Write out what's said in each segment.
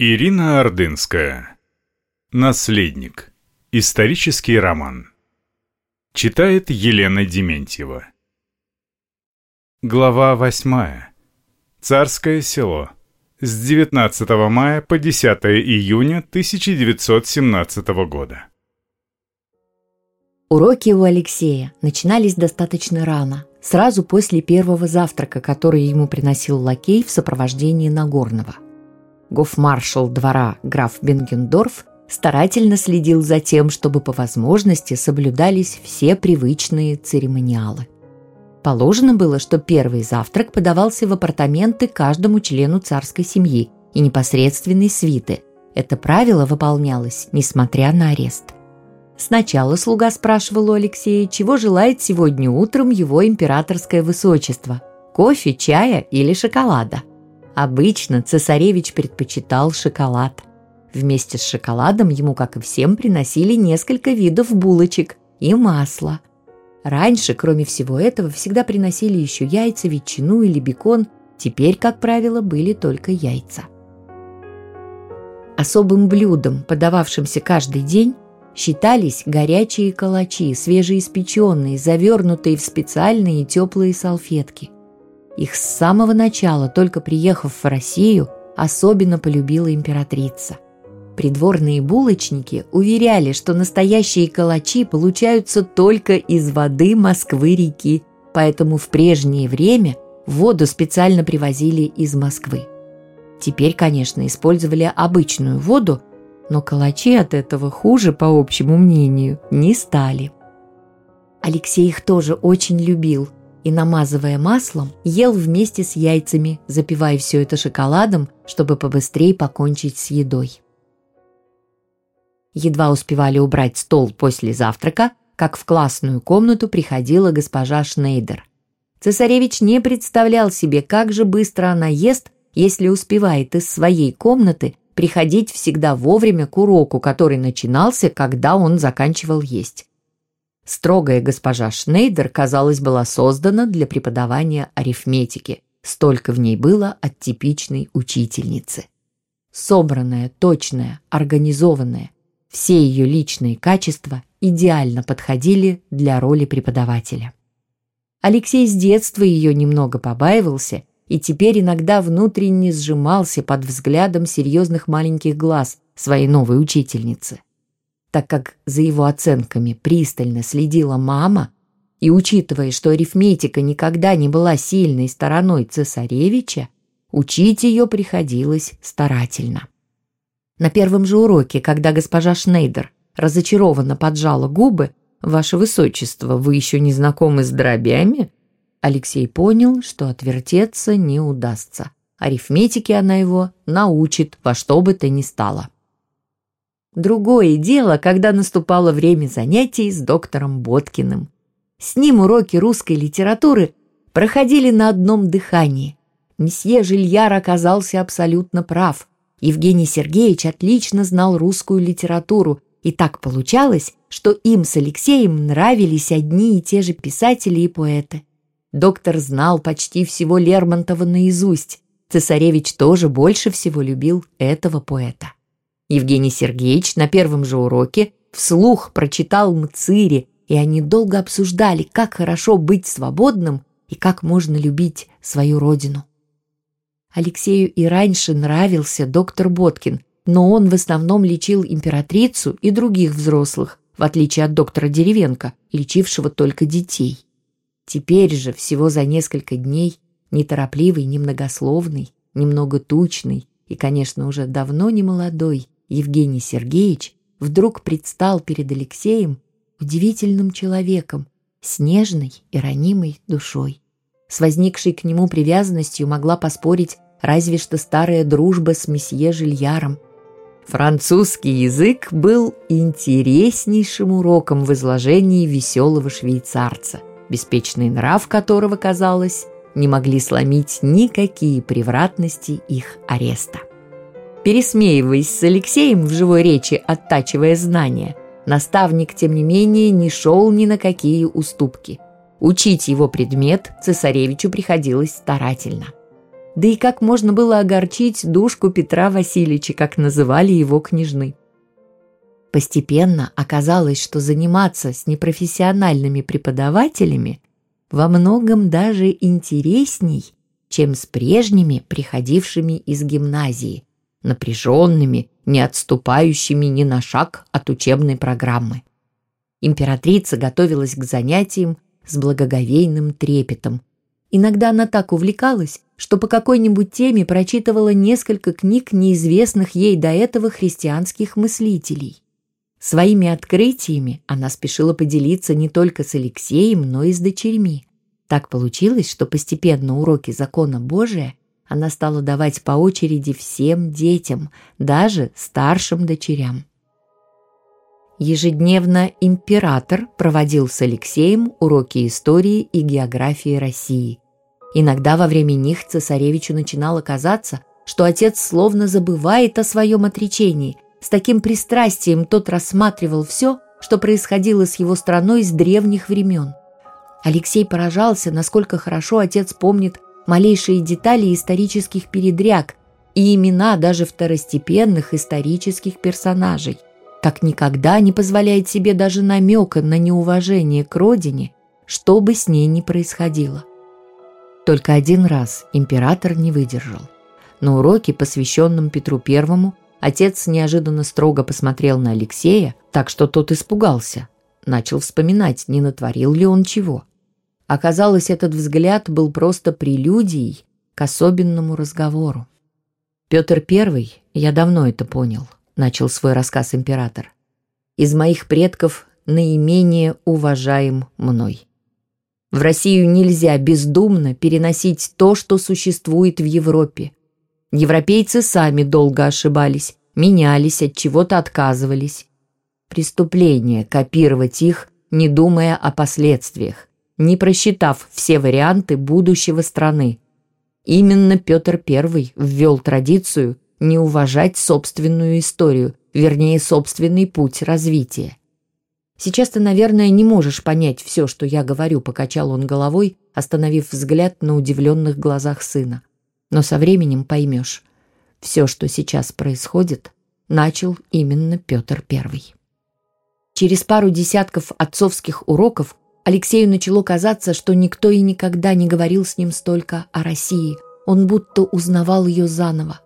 Ирина Ордынская. Наследник. Исторический роман. Читает Елена Дементьева. Глава 8. Царское село. С 19 мая по 10 июня 1917 года. Уроки у Алексея начинались достаточно рано, сразу после первого завтрака, который ему приносил лакей в сопровождении Нагорного гофмаршал двора граф Бенгендорф старательно следил за тем, чтобы по возможности соблюдались все привычные церемониалы. Положено было, что первый завтрак подавался в апартаменты каждому члену царской семьи и непосредственной свиты. Это правило выполнялось, несмотря на арест. Сначала слуга спрашивал у Алексея, чего желает сегодня утром его императорское высочество – кофе, чая или шоколада – Обычно цесаревич предпочитал шоколад. Вместе с шоколадом ему, как и всем, приносили несколько видов булочек и масла. Раньше, кроме всего этого, всегда приносили еще яйца, ветчину или бекон. Теперь, как правило, были только яйца. Особым блюдом, подававшимся каждый день, считались горячие калачи, свежеиспеченные, завернутые в специальные теплые салфетки. Их с самого начала, только приехав в Россию, особенно полюбила императрица. Придворные булочники уверяли, что настоящие калачи получаются только из воды Москвы-реки, поэтому в прежнее время воду специально привозили из Москвы. Теперь, конечно, использовали обычную воду, но калачи от этого хуже, по общему мнению, не стали. Алексей их тоже очень любил – и, намазывая маслом, ел вместе с яйцами, запивая все это шоколадом, чтобы побыстрее покончить с едой. Едва успевали убрать стол после завтрака, как в классную комнату приходила госпожа Шнейдер. Цесаревич не представлял себе, как же быстро она ест, если успевает из своей комнаты приходить всегда вовремя к уроку, который начинался, когда он заканчивал есть. Строгая госпожа Шнейдер, казалось, была создана для преподавания арифметики. Столько в ней было от типичной учительницы. Собранная, точная, организованная. Все ее личные качества идеально подходили для роли преподавателя. Алексей с детства ее немного побаивался и теперь иногда внутренне сжимался под взглядом серьезных маленьких глаз своей новой учительницы так как за его оценками пристально следила мама, и учитывая, что арифметика никогда не была сильной стороной цесаревича, учить ее приходилось старательно. На первом же уроке, когда госпожа Шнейдер разочарованно поджала губы, «Ваше Высочество, вы еще не знакомы с дробями?» Алексей понял, что отвертеться не удастся. Арифметике она его научит во что бы то ни стало. Другое дело, когда наступало время занятий с доктором Боткиным. С ним уроки русской литературы проходили на одном дыхании. Месье Жильяр оказался абсолютно прав. Евгений Сергеевич отлично знал русскую литературу, и так получалось, что им с Алексеем нравились одни и те же писатели и поэты. Доктор знал почти всего Лермонтова наизусть. Цесаревич тоже больше всего любил этого поэта. Евгений Сергеевич на первом же уроке вслух прочитал Мцири, и они долго обсуждали, как хорошо быть свободным и как можно любить свою родину. Алексею и раньше нравился доктор Боткин, но он в основном лечил императрицу и других взрослых, в отличие от доктора Деревенко, лечившего только детей. Теперь же, всего за несколько дней, неторопливый, немногословный, немного тучный и, конечно, уже давно не молодой, Евгений Сергеевич вдруг предстал перед Алексеем удивительным человеком, с нежной и ранимой душой. С возникшей к нему привязанностью могла поспорить разве что старая дружба с месье Жильяром. Французский язык был интереснейшим уроком в изложении веселого швейцарца, беспечный нрав которого, казалось, не могли сломить никакие превратности их ареста. Пересмеиваясь с Алексеем в живой речи, оттачивая знания, наставник, тем не менее, не шел ни на какие уступки. Учить его предмет цесаревичу приходилось старательно. Да и как можно было огорчить душку Петра Васильевича, как называли его княжны. Постепенно оказалось, что заниматься с непрофессиональными преподавателями во многом даже интересней, чем с прежними, приходившими из гимназии, напряженными, не отступающими ни на шаг от учебной программы. Императрица готовилась к занятиям с благоговейным трепетом. Иногда она так увлекалась, что по какой-нибудь теме прочитывала несколько книг неизвестных ей до этого христианских мыслителей. Своими открытиями она спешила поделиться не только с Алексеем, но и с дочерьми. Так получилось, что постепенно уроки закона Божия она стала давать по очереди всем детям, даже старшим дочерям. Ежедневно император проводил с Алексеем уроки истории и географии России. Иногда во время них цесаревичу начинало казаться, что отец словно забывает о своем отречении с таким пристрастием тот рассматривал все, что происходило с его страной с древних времен. Алексей поражался, насколько хорошо отец помнит малейшие детали исторических передряг и имена даже второстепенных исторических персонажей. Как никогда не позволяет себе даже намека на неуважение к родине, что бы с ней ни происходило. Только один раз император не выдержал. На уроке, посвященном Петру Первому, Отец неожиданно строго посмотрел на Алексея, так что тот испугался. Начал вспоминать, не натворил ли он чего. Оказалось, этот взгляд был просто прелюдией к особенному разговору. «Петр Первый, я давно это понял», — начал свой рассказ император. «Из моих предков наименее уважаем мной. В Россию нельзя бездумно переносить то, что существует в Европе, Европейцы сами долго ошибались, менялись, от чего-то отказывались. Преступление копировать их, не думая о последствиях, не просчитав все варианты будущего страны. Именно Петр I ввел традицию не уважать собственную историю, вернее, собственный путь развития. Сейчас ты, наверное, не можешь понять все, что я говорю, покачал он головой, остановив взгляд на удивленных глазах сына но со временем поймешь. Все, что сейчас происходит, начал именно Петр I. Через пару десятков отцовских уроков Алексею начало казаться, что никто и никогда не говорил с ним столько о России. Он будто узнавал ее заново.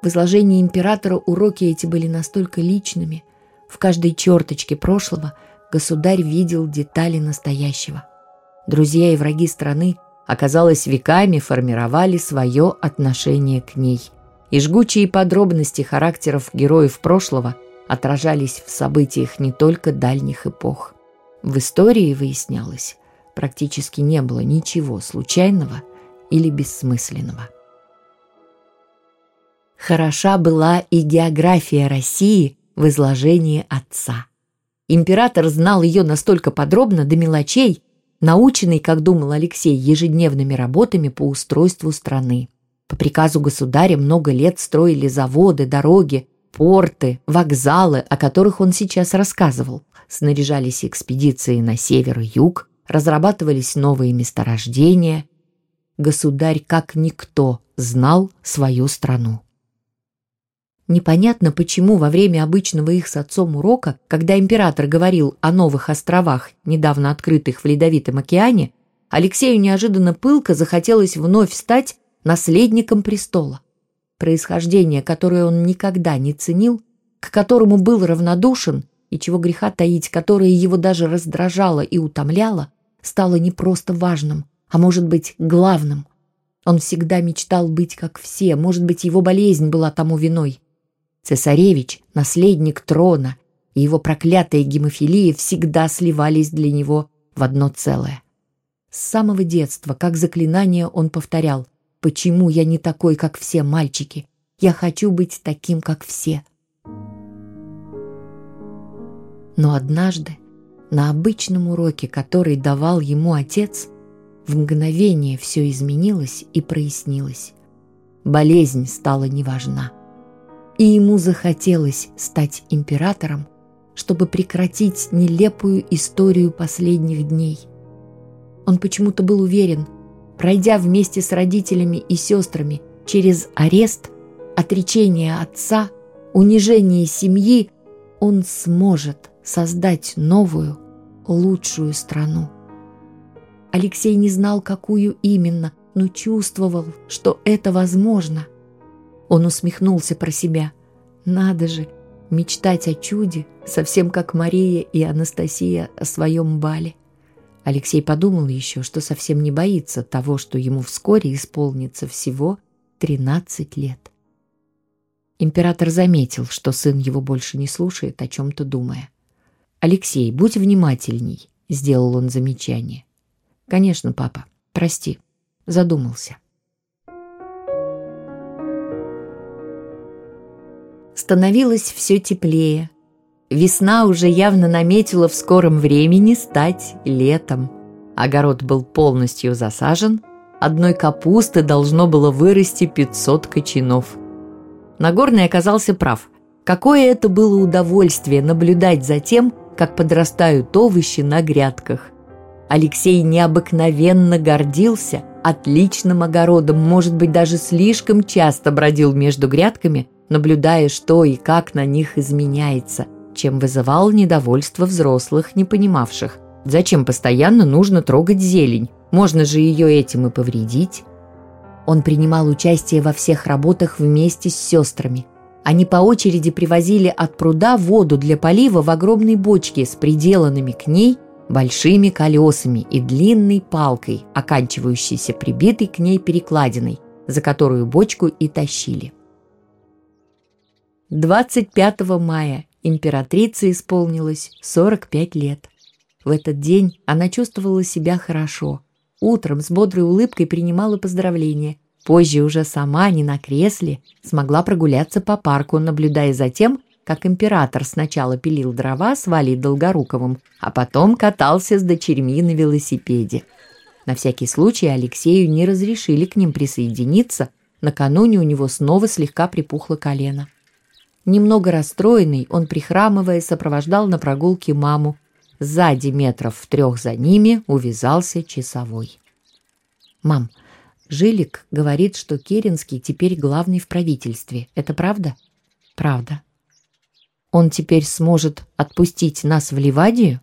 В изложении императора уроки эти были настолько личными. В каждой черточке прошлого государь видел детали настоящего. Друзья и враги страны оказалось, веками формировали свое отношение к ней. И жгучие подробности характеров героев прошлого отражались в событиях не только дальних эпох. В истории выяснялось, практически не было ничего случайного или бессмысленного. Хороша была и география России в изложении отца. Император знал ее настолько подробно до мелочей, наученный, как думал Алексей, ежедневными работами по устройству страны. По приказу государя много лет строили заводы, дороги, порты, вокзалы, о которых он сейчас рассказывал. Снаряжались экспедиции на север и юг, разрабатывались новые месторождения. Государь, как никто, знал свою страну. Непонятно, почему во время обычного их с отцом урока, когда император говорил о новых островах, недавно открытых в Ледовитом океане, Алексею неожиданно пылко захотелось вновь стать наследником престола. Происхождение, которое он никогда не ценил, к которому был равнодушен и чего греха таить, которое его даже раздражало и утомляло, стало не просто важным, а может быть главным. Он всегда мечтал быть как все, может быть, его болезнь была тому виной. Цесаревич, наследник трона, и его проклятая гемофилия всегда сливались для него в одно целое. С самого детства, как заклинание, он повторял «Почему я не такой, как все мальчики? Я хочу быть таким, как все». Но однажды, на обычном уроке, который давал ему отец, в мгновение все изменилось и прояснилось. Болезнь стала неважна и ему захотелось стать императором, чтобы прекратить нелепую историю последних дней. Он почему-то был уверен, пройдя вместе с родителями и сестрами через арест, отречение отца, унижение семьи, он сможет создать новую, лучшую страну. Алексей не знал, какую именно, но чувствовал, что это возможно. Он усмехнулся про себя. Надо же, мечтать о чуде, совсем как Мария и Анастасия о своем бале. Алексей подумал еще, что совсем не боится того, что ему вскоре исполнится всего 13 лет. Император заметил, что сын его больше не слушает, о чем-то думая. «Алексей, будь внимательней», — сделал он замечание. «Конечно, папа. Прости. Задумался». Становилось все теплее. Весна уже явно наметила в скором времени стать летом. Огород был полностью засажен, одной капусты должно было вырасти 500 кочанов. Нагорный оказался прав. Какое это было удовольствие наблюдать за тем, как подрастают овощи на грядках. Алексей необыкновенно гордился отличным огородом, может быть, даже слишком часто бродил между грядками – наблюдая, что и как на них изменяется, чем вызывал недовольство взрослых, не понимавших, зачем постоянно нужно трогать зелень, можно же ее этим и повредить. Он принимал участие во всех работах вместе с сестрами. Они по очереди привозили от пруда воду для полива в огромной бочке с приделанными к ней большими колесами и длинной палкой, оканчивающейся прибитой к ней перекладиной, за которую бочку и тащили. 25 мая императрице исполнилось 45 лет. В этот день она чувствовала себя хорошо. Утром с бодрой улыбкой принимала поздравления. Позже уже сама, не на кресле, смогла прогуляться по парку, наблюдая за тем, как император сначала пилил дрова с Валей Долгоруковым, а потом катался с дочерьми на велосипеде. На всякий случай Алексею не разрешили к ним присоединиться, накануне у него снова слегка припухло колено. Немного расстроенный, он, прихрамывая, сопровождал на прогулке маму. Сзади метров в трех за ними увязался часовой. «Мам, Жилик говорит, что Керенский теперь главный в правительстве. Это правда?» «Правда». «Он теперь сможет отпустить нас в Ливадию?»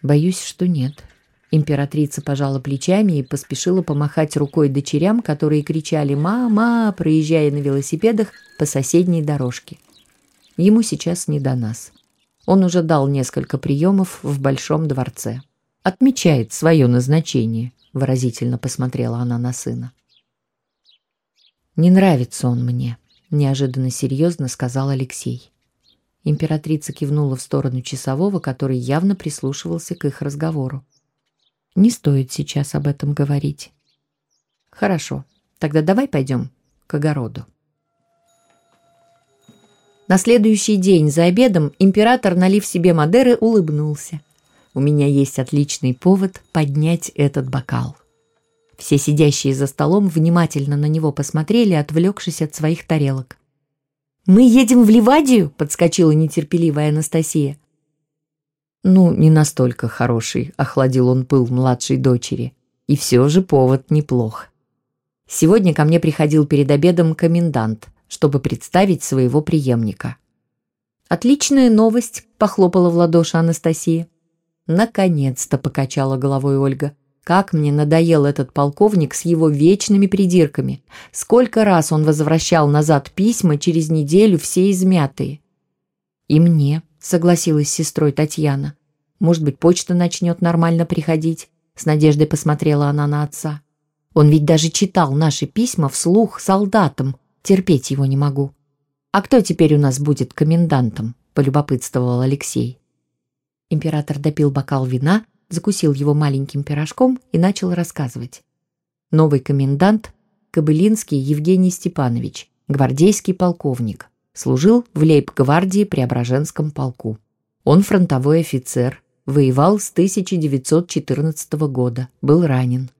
«Боюсь, что нет. Императрица пожала плечами и поспешила помахать рукой дочерям, которые кричали «Мама!», проезжая на велосипедах по соседней дорожке. Ему сейчас не до нас. Он уже дал несколько приемов в Большом дворце. «Отмечает свое назначение», — выразительно посмотрела она на сына. «Не нравится он мне», — неожиданно серьезно сказал Алексей. Императрица кивнула в сторону часового, который явно прислушивался к их разговору. Не стоит сейчас об этом говорить. Хорошо, тогда давай пойдем к огороду. На следующий день за обедом император, налив себе Мадеры, улыбнулся. У меня есть отличный повод поднять этот бокал. Все сидящие за столом внимательно на него посмотрели, отвлекшись от своих тарелок. «Мы едем в Ливадию?» – подскочила нетерпеливая Анастасия. Ну, не настолько хороший, охладил он пыл младшей дочери. И все же повод неплох. Сегодня ко мне приходил перед обедом комендант, чтобы представить своего преемника. «Отличная новость», — похлопала в ладоши Анастасия. «Наконец-то», — покачала головой Ольга. «Как мне надоел этот полковник с его вечными придирками. Сколько раз он возвращал назад письма через неделю все измятые». «И мне», согласилась с сестрой Татьяна. Может быть, почта начнет нормально приходить? С надеждой посмотрела она на отца. Он ведь даже читал наши письма вслух солдатам. Терпеть его не могу. А кто теперь у нас будет комендантом? Полюбопытствовал Алексей. Император допил бокал вина, закусил его маленьким пирожком и начал рассказывать. Новый комендант – Кобылинский Евгений Степанович, гвардейский полковник. Служил в лейб-гвардии Преображенском полку. Он фронтовой офицер, воевал с 1914 года, был ранен.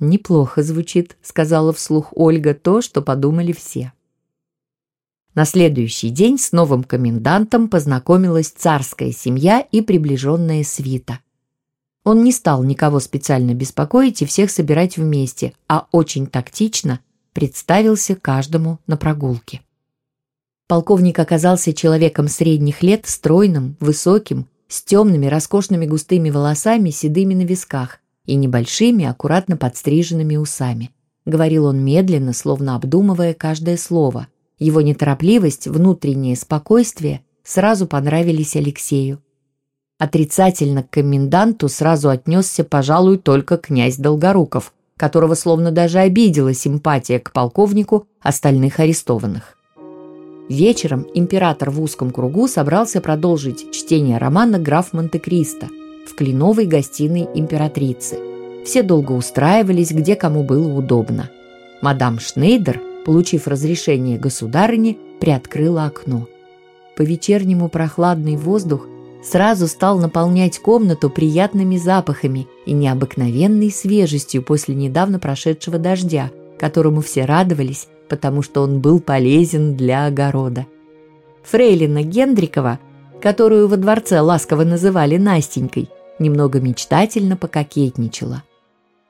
«Неплохо звучит», — сказала вслух Ольга то, что подумали все. На следующий день с новым комендантом познакомилась царская семья и приближенная свита. Он не стал никого специально беспокоить и всех собирать вместе, а очень тактично представился каждому на прогулке. Полковник оказался человеком средних лет, стройным, высоким, с темными, роскошными густыми волосами, седыми на висках и небольшими, аккуратно подстриженными усами. Говорил он медленно, словно обдумывая каждое слово. Его неторопливость, внутреннее спокойствие сразу понравились Алексею. Отрицательно к коменданту сразу отнесся, пожалуй, только князь Долгоруков, которого словно даже обидела симпатия к полковнику остальных арестованных. Вечером император в узком кругу собрался продолжить чтение романа «Граф Монте-Кристо» в кленовой гостиной императрицы. Все долго устраивались, где кому было удобно. Мадам Шнейдер, получив разрешение государыни, приоткрыла окно. По-вечернему прохладный воздух сразу стал наполнять комнату приятными запахами и необыкновенной свежестью после недавно прошедшего дождя, которому все радовались, потому что он был полезен для огорода. Фрейлина Гендрикова, которую во дворце ласково называли Настенькой, немного мечтательно пококетничала.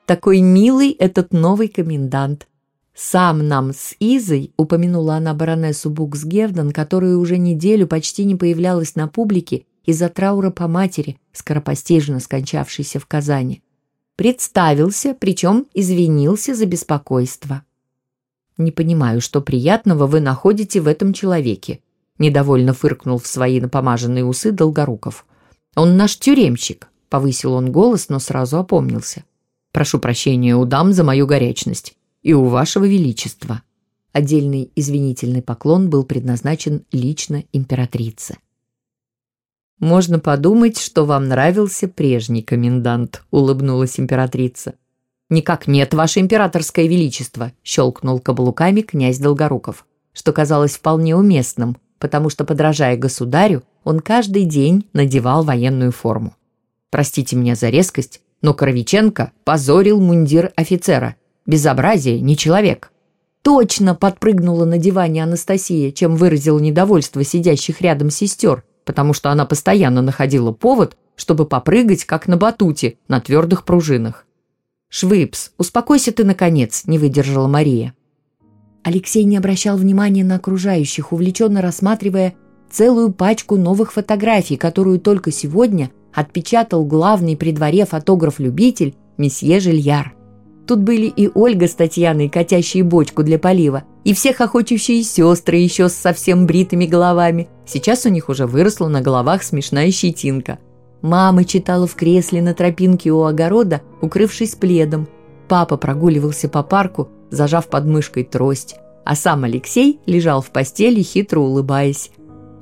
Такой милый этот новый комендант. Сам нам с Изой, упомянула она баронессу Буксгевден, которая уже неделю почти не появлялась на публике из-за траура по матери, скоропостижно скончавшейся в Казани. Представился, причем извинился за беспокойство. «Не понимаю, что приятного вы находите в этом человеке», недовольно фыркнул в свои напомаженные усы Долгоруков. «Он наш тюремщик», — повысил он голос, но сразу опомнился. «Прошу прощения у дам за мою горячность и у вашего величества». Отдельный извинительный поклон был предназначен лично императрице. «Можно подумать, что вам нравился прежний комендант», — улыбнулась императрица. «Никак нет, ваше императорское величество», – щелкнул каблуками князь Долгоруков, что казалось вполне уместным, потому что, подражая государю, он каждый день надевал военную форму. Простите меня за резкость, но Коровиченко позорил мундир офицера. Безобразие, не человек. Точно подпрыгнула на диване Анастасия, чем выразила недовольство сидящих рядом сестер, потому что она постоянно находила повод, чтобы попрыгать, как на батуте, на твердых пружинах. «Швыпс, успокойся ты, наконец», — не выдержала Мария. Алексей не обращал внимания на окружающих, увлеченно рассматривая целую пачку новых фотографий, которую только сегодня отпечатал главный при дворе фотограф-любитель месье Жильяр. Тут были и Ольга с Татьяной, катящие бочку для полива, и все хохочущие сестры еще с совсем бритыми головами. Сейчас у них уже выросла на головах смешная щетинка – Мама читала в кресле на тропинке у огорода, укрывшись пледом. Папа прогуливался по парку, зажав под мышкой трость, а сам Алексей лежал в постели, хитро улыбаясь.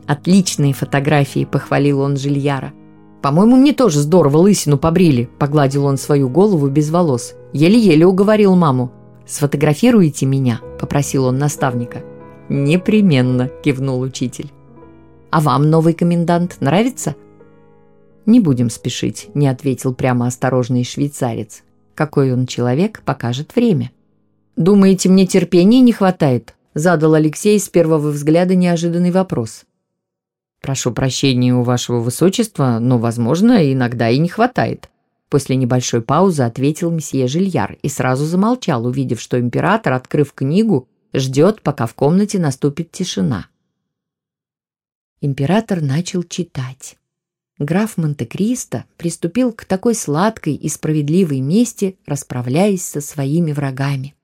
«Отличные фотографии», — похвалил он Жильяра. «По-моему, мне тоже здорово лысину побрили», — погладил он свою голову без волос. Еле-еле уговорил маму. «Сфотографируете меня?» — попросил он наставника. «Непременно», — кивнул учитель. «А вам новый комендант нравится?» «Не будем спешить», — не ответил прямо осторожный швейцарец. «Какой он человек, покажет время». «Думаете, мне терпения не хватает?» — задал Алексей с первого взгляда неожиданный вопрос. «Прошу прощения у вашего высочества, но, возможно, иногда и не хватает». После небольшой паузы ответил месье Жильяр и сразу замолчал, увидев, что император, открыв книгу, ждет, пока в комнате наступит тишина. Император начал читать граф Монте-Кристо приступил к такой сладкой и справедливой мести, расправляясь со своими врагами.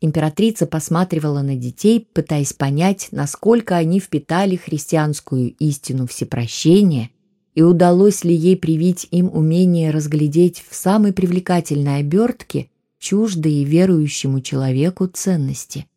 Императрица посматривала на детей, пытаясь понять, насколько они впитали христианскую истину всепрощения и удалось ли ей привить им умение разглядеть в самой привлекательной обертке чуждые верующему человеку ценности –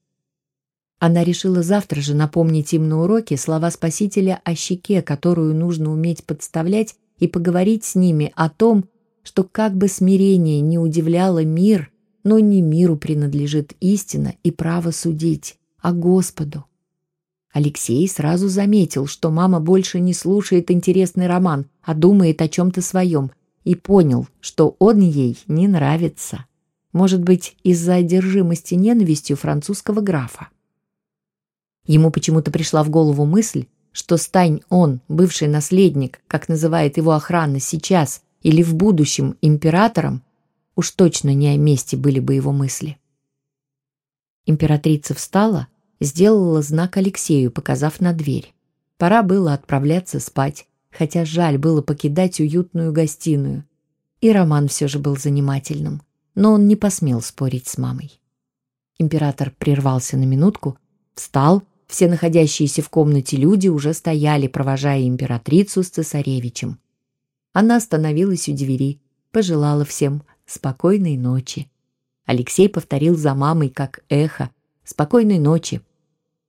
она решила завтра же напомнить им на уроке слова Спасителя о щеке, которую нужно уметь подставлять, и поговорить с ними о том, что как бы смирение не удивляло мир, но не миру принадлежит истина и право судить, а Господу. Алексей сразу заметил, что мама больше не слушает интересный роман, а думает о чем-то своем, и понял, что он ей не нравится. Может быть, из-за одержимости ненавистью французского графа. Ему почему-то пришла в голову мысль, что стань он, бывший наследник, как называет его охрана сейчас, или в будущем императором, уж точно не о месте были бы его мысли. Императрица встала, сделала знак Алексею, показав на дверь. Пора было отправляться спать, хотя жаль было покидать уютную гостиную. И роман все же был занимательным, но он не посмел спорить с мамой. Император прервался на минутку, встал, все находящиеся в комнате люди уже стояли, провожая императрицу с цесаревичем. Она остановилась у двери, пожелала всем спокойной ночи. Алексей повторил за мамой, как эхо, «Спокойной ночи».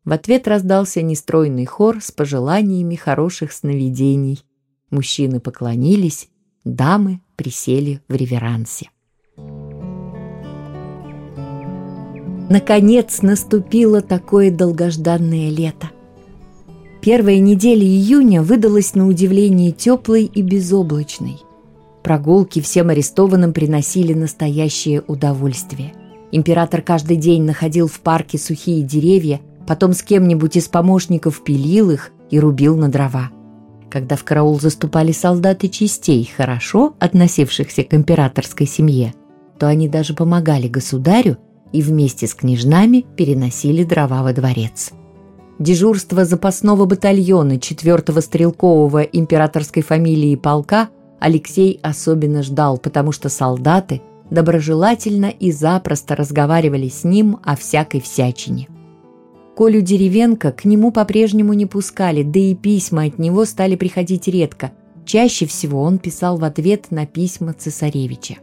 В ответ раздался нестройный хор с пожеланиями хороших сновидений. Мужчины поклонились, дамы присели в реверансе. Наконец наступило такое долгожданное лето. Первая неделя июня выдалась на удивление теплой и безоблачной. Прогулки всем арестованным приносили настоящее удовольствие. Император каждый день находил в парке сухие деревья, потом с кем-нибудь из помощников пилил их и рубил на дрова. Когда в караул заступали солдаты частей, хорошо относившихся к императорской семье, то они даже помогали государю и вместе с княжнами переносили дрова во дворец. Дежурство запасного батальона 4-го стрелкового императорской фамилии полка Алексей особенно ждал, потому что солдаты доброжелательно и запросто разговаривали с ним о всякой всячине. Колю Деревенко к нему по-прежнему не пускали, да и письма от него стали приходить редко. Чаще всего он писал в ответ на письма цесаревича.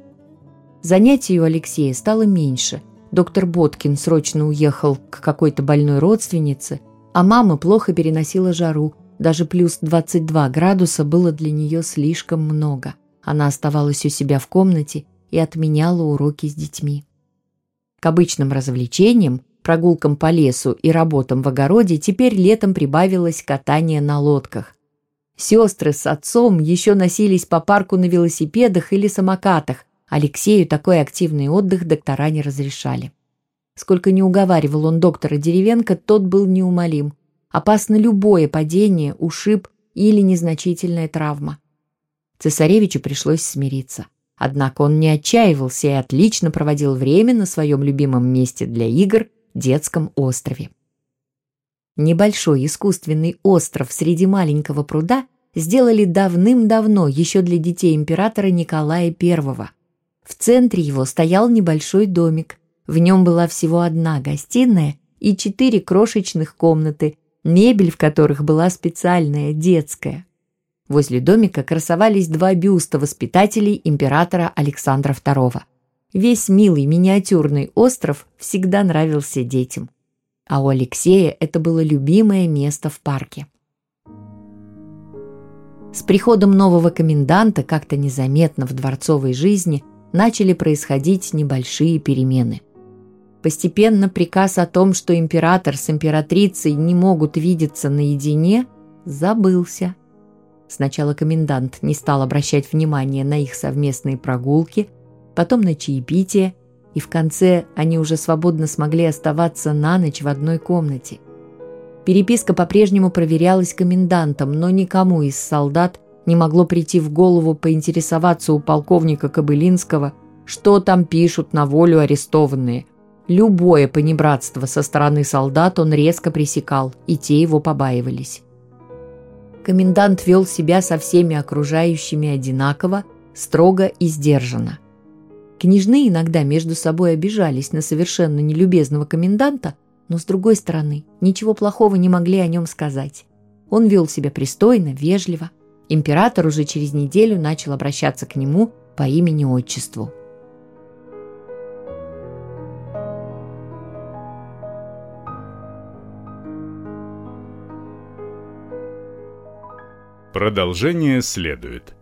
Занятий у Алексея стало меньше. Доктор Боткин срочно уехал к какой-то больной родственнице, а мама плохо переносила жару, даже плюс 22 градуса было для нее слишком много. Она оставалась у себя в комнате и отменяла уроки с детьми. К обычным развлечениям, прогулкам по лесу и работам в огороде теперь летом прибавилось катание на лодках. Сестры с отцом еще носились по парку на велосипедах или самокатах. Алексею такой активный отдых доктора не разрешали. Сколько не уговаривал он доктора Деревенко, тот был неумолим. Опасно любое падение, ушиб или незначительная травма. Цесаревичу пришлось смириться. Однако он не отчаивался и отлично проводил время на своем любимом месте для игр – детском острове. Небольшой искусственный остров среди маленького пруда сделали давным-давно еще для детей императора Николая I. В центре его стоял небольшой домик. В нем была всего одна гостиная и четыре крошечных комнаты, мебель в которых была специальная, детская. Возле домика красовались два бюста воспитателей императора Александра II. Весь милый миниатюрный остров всегда нравился детям. А у Алексея это было любимое место в парке. С приходом нового коменданта как-то незаметно в дворцовой жизни начали происходить небольшие перемены. Постепенно приказ о том, что император с императрицей не могут видеться наедине, забылся. Сначала комендант не стал обращать внимания на их совместные прогулки, потом на чаепитие, и в конце они уже свободно смогли оставаться на ночь в одной комнате. Переписка по-прежнему проверялась комендантом, но никому из солдат не могло прийти в голову поинтересоваться у полковника Кобылинского, что там пишут на волю арестованные – Любое понебратство со стороны солдат он резко пресекал, и те его побаивались. Комендант вел себя со всеми окружающими одинаково, строго и сдержанно. Княжны иногда между собой обижались на совершенно нелюбезного коменданта, но, с другой стороны, ничего плохого не могли о нем сказать. Он вел себя пристойно, вежливо. Император уже через неделю начал обращаться к нему по имени-отчеству. Продолжение следует.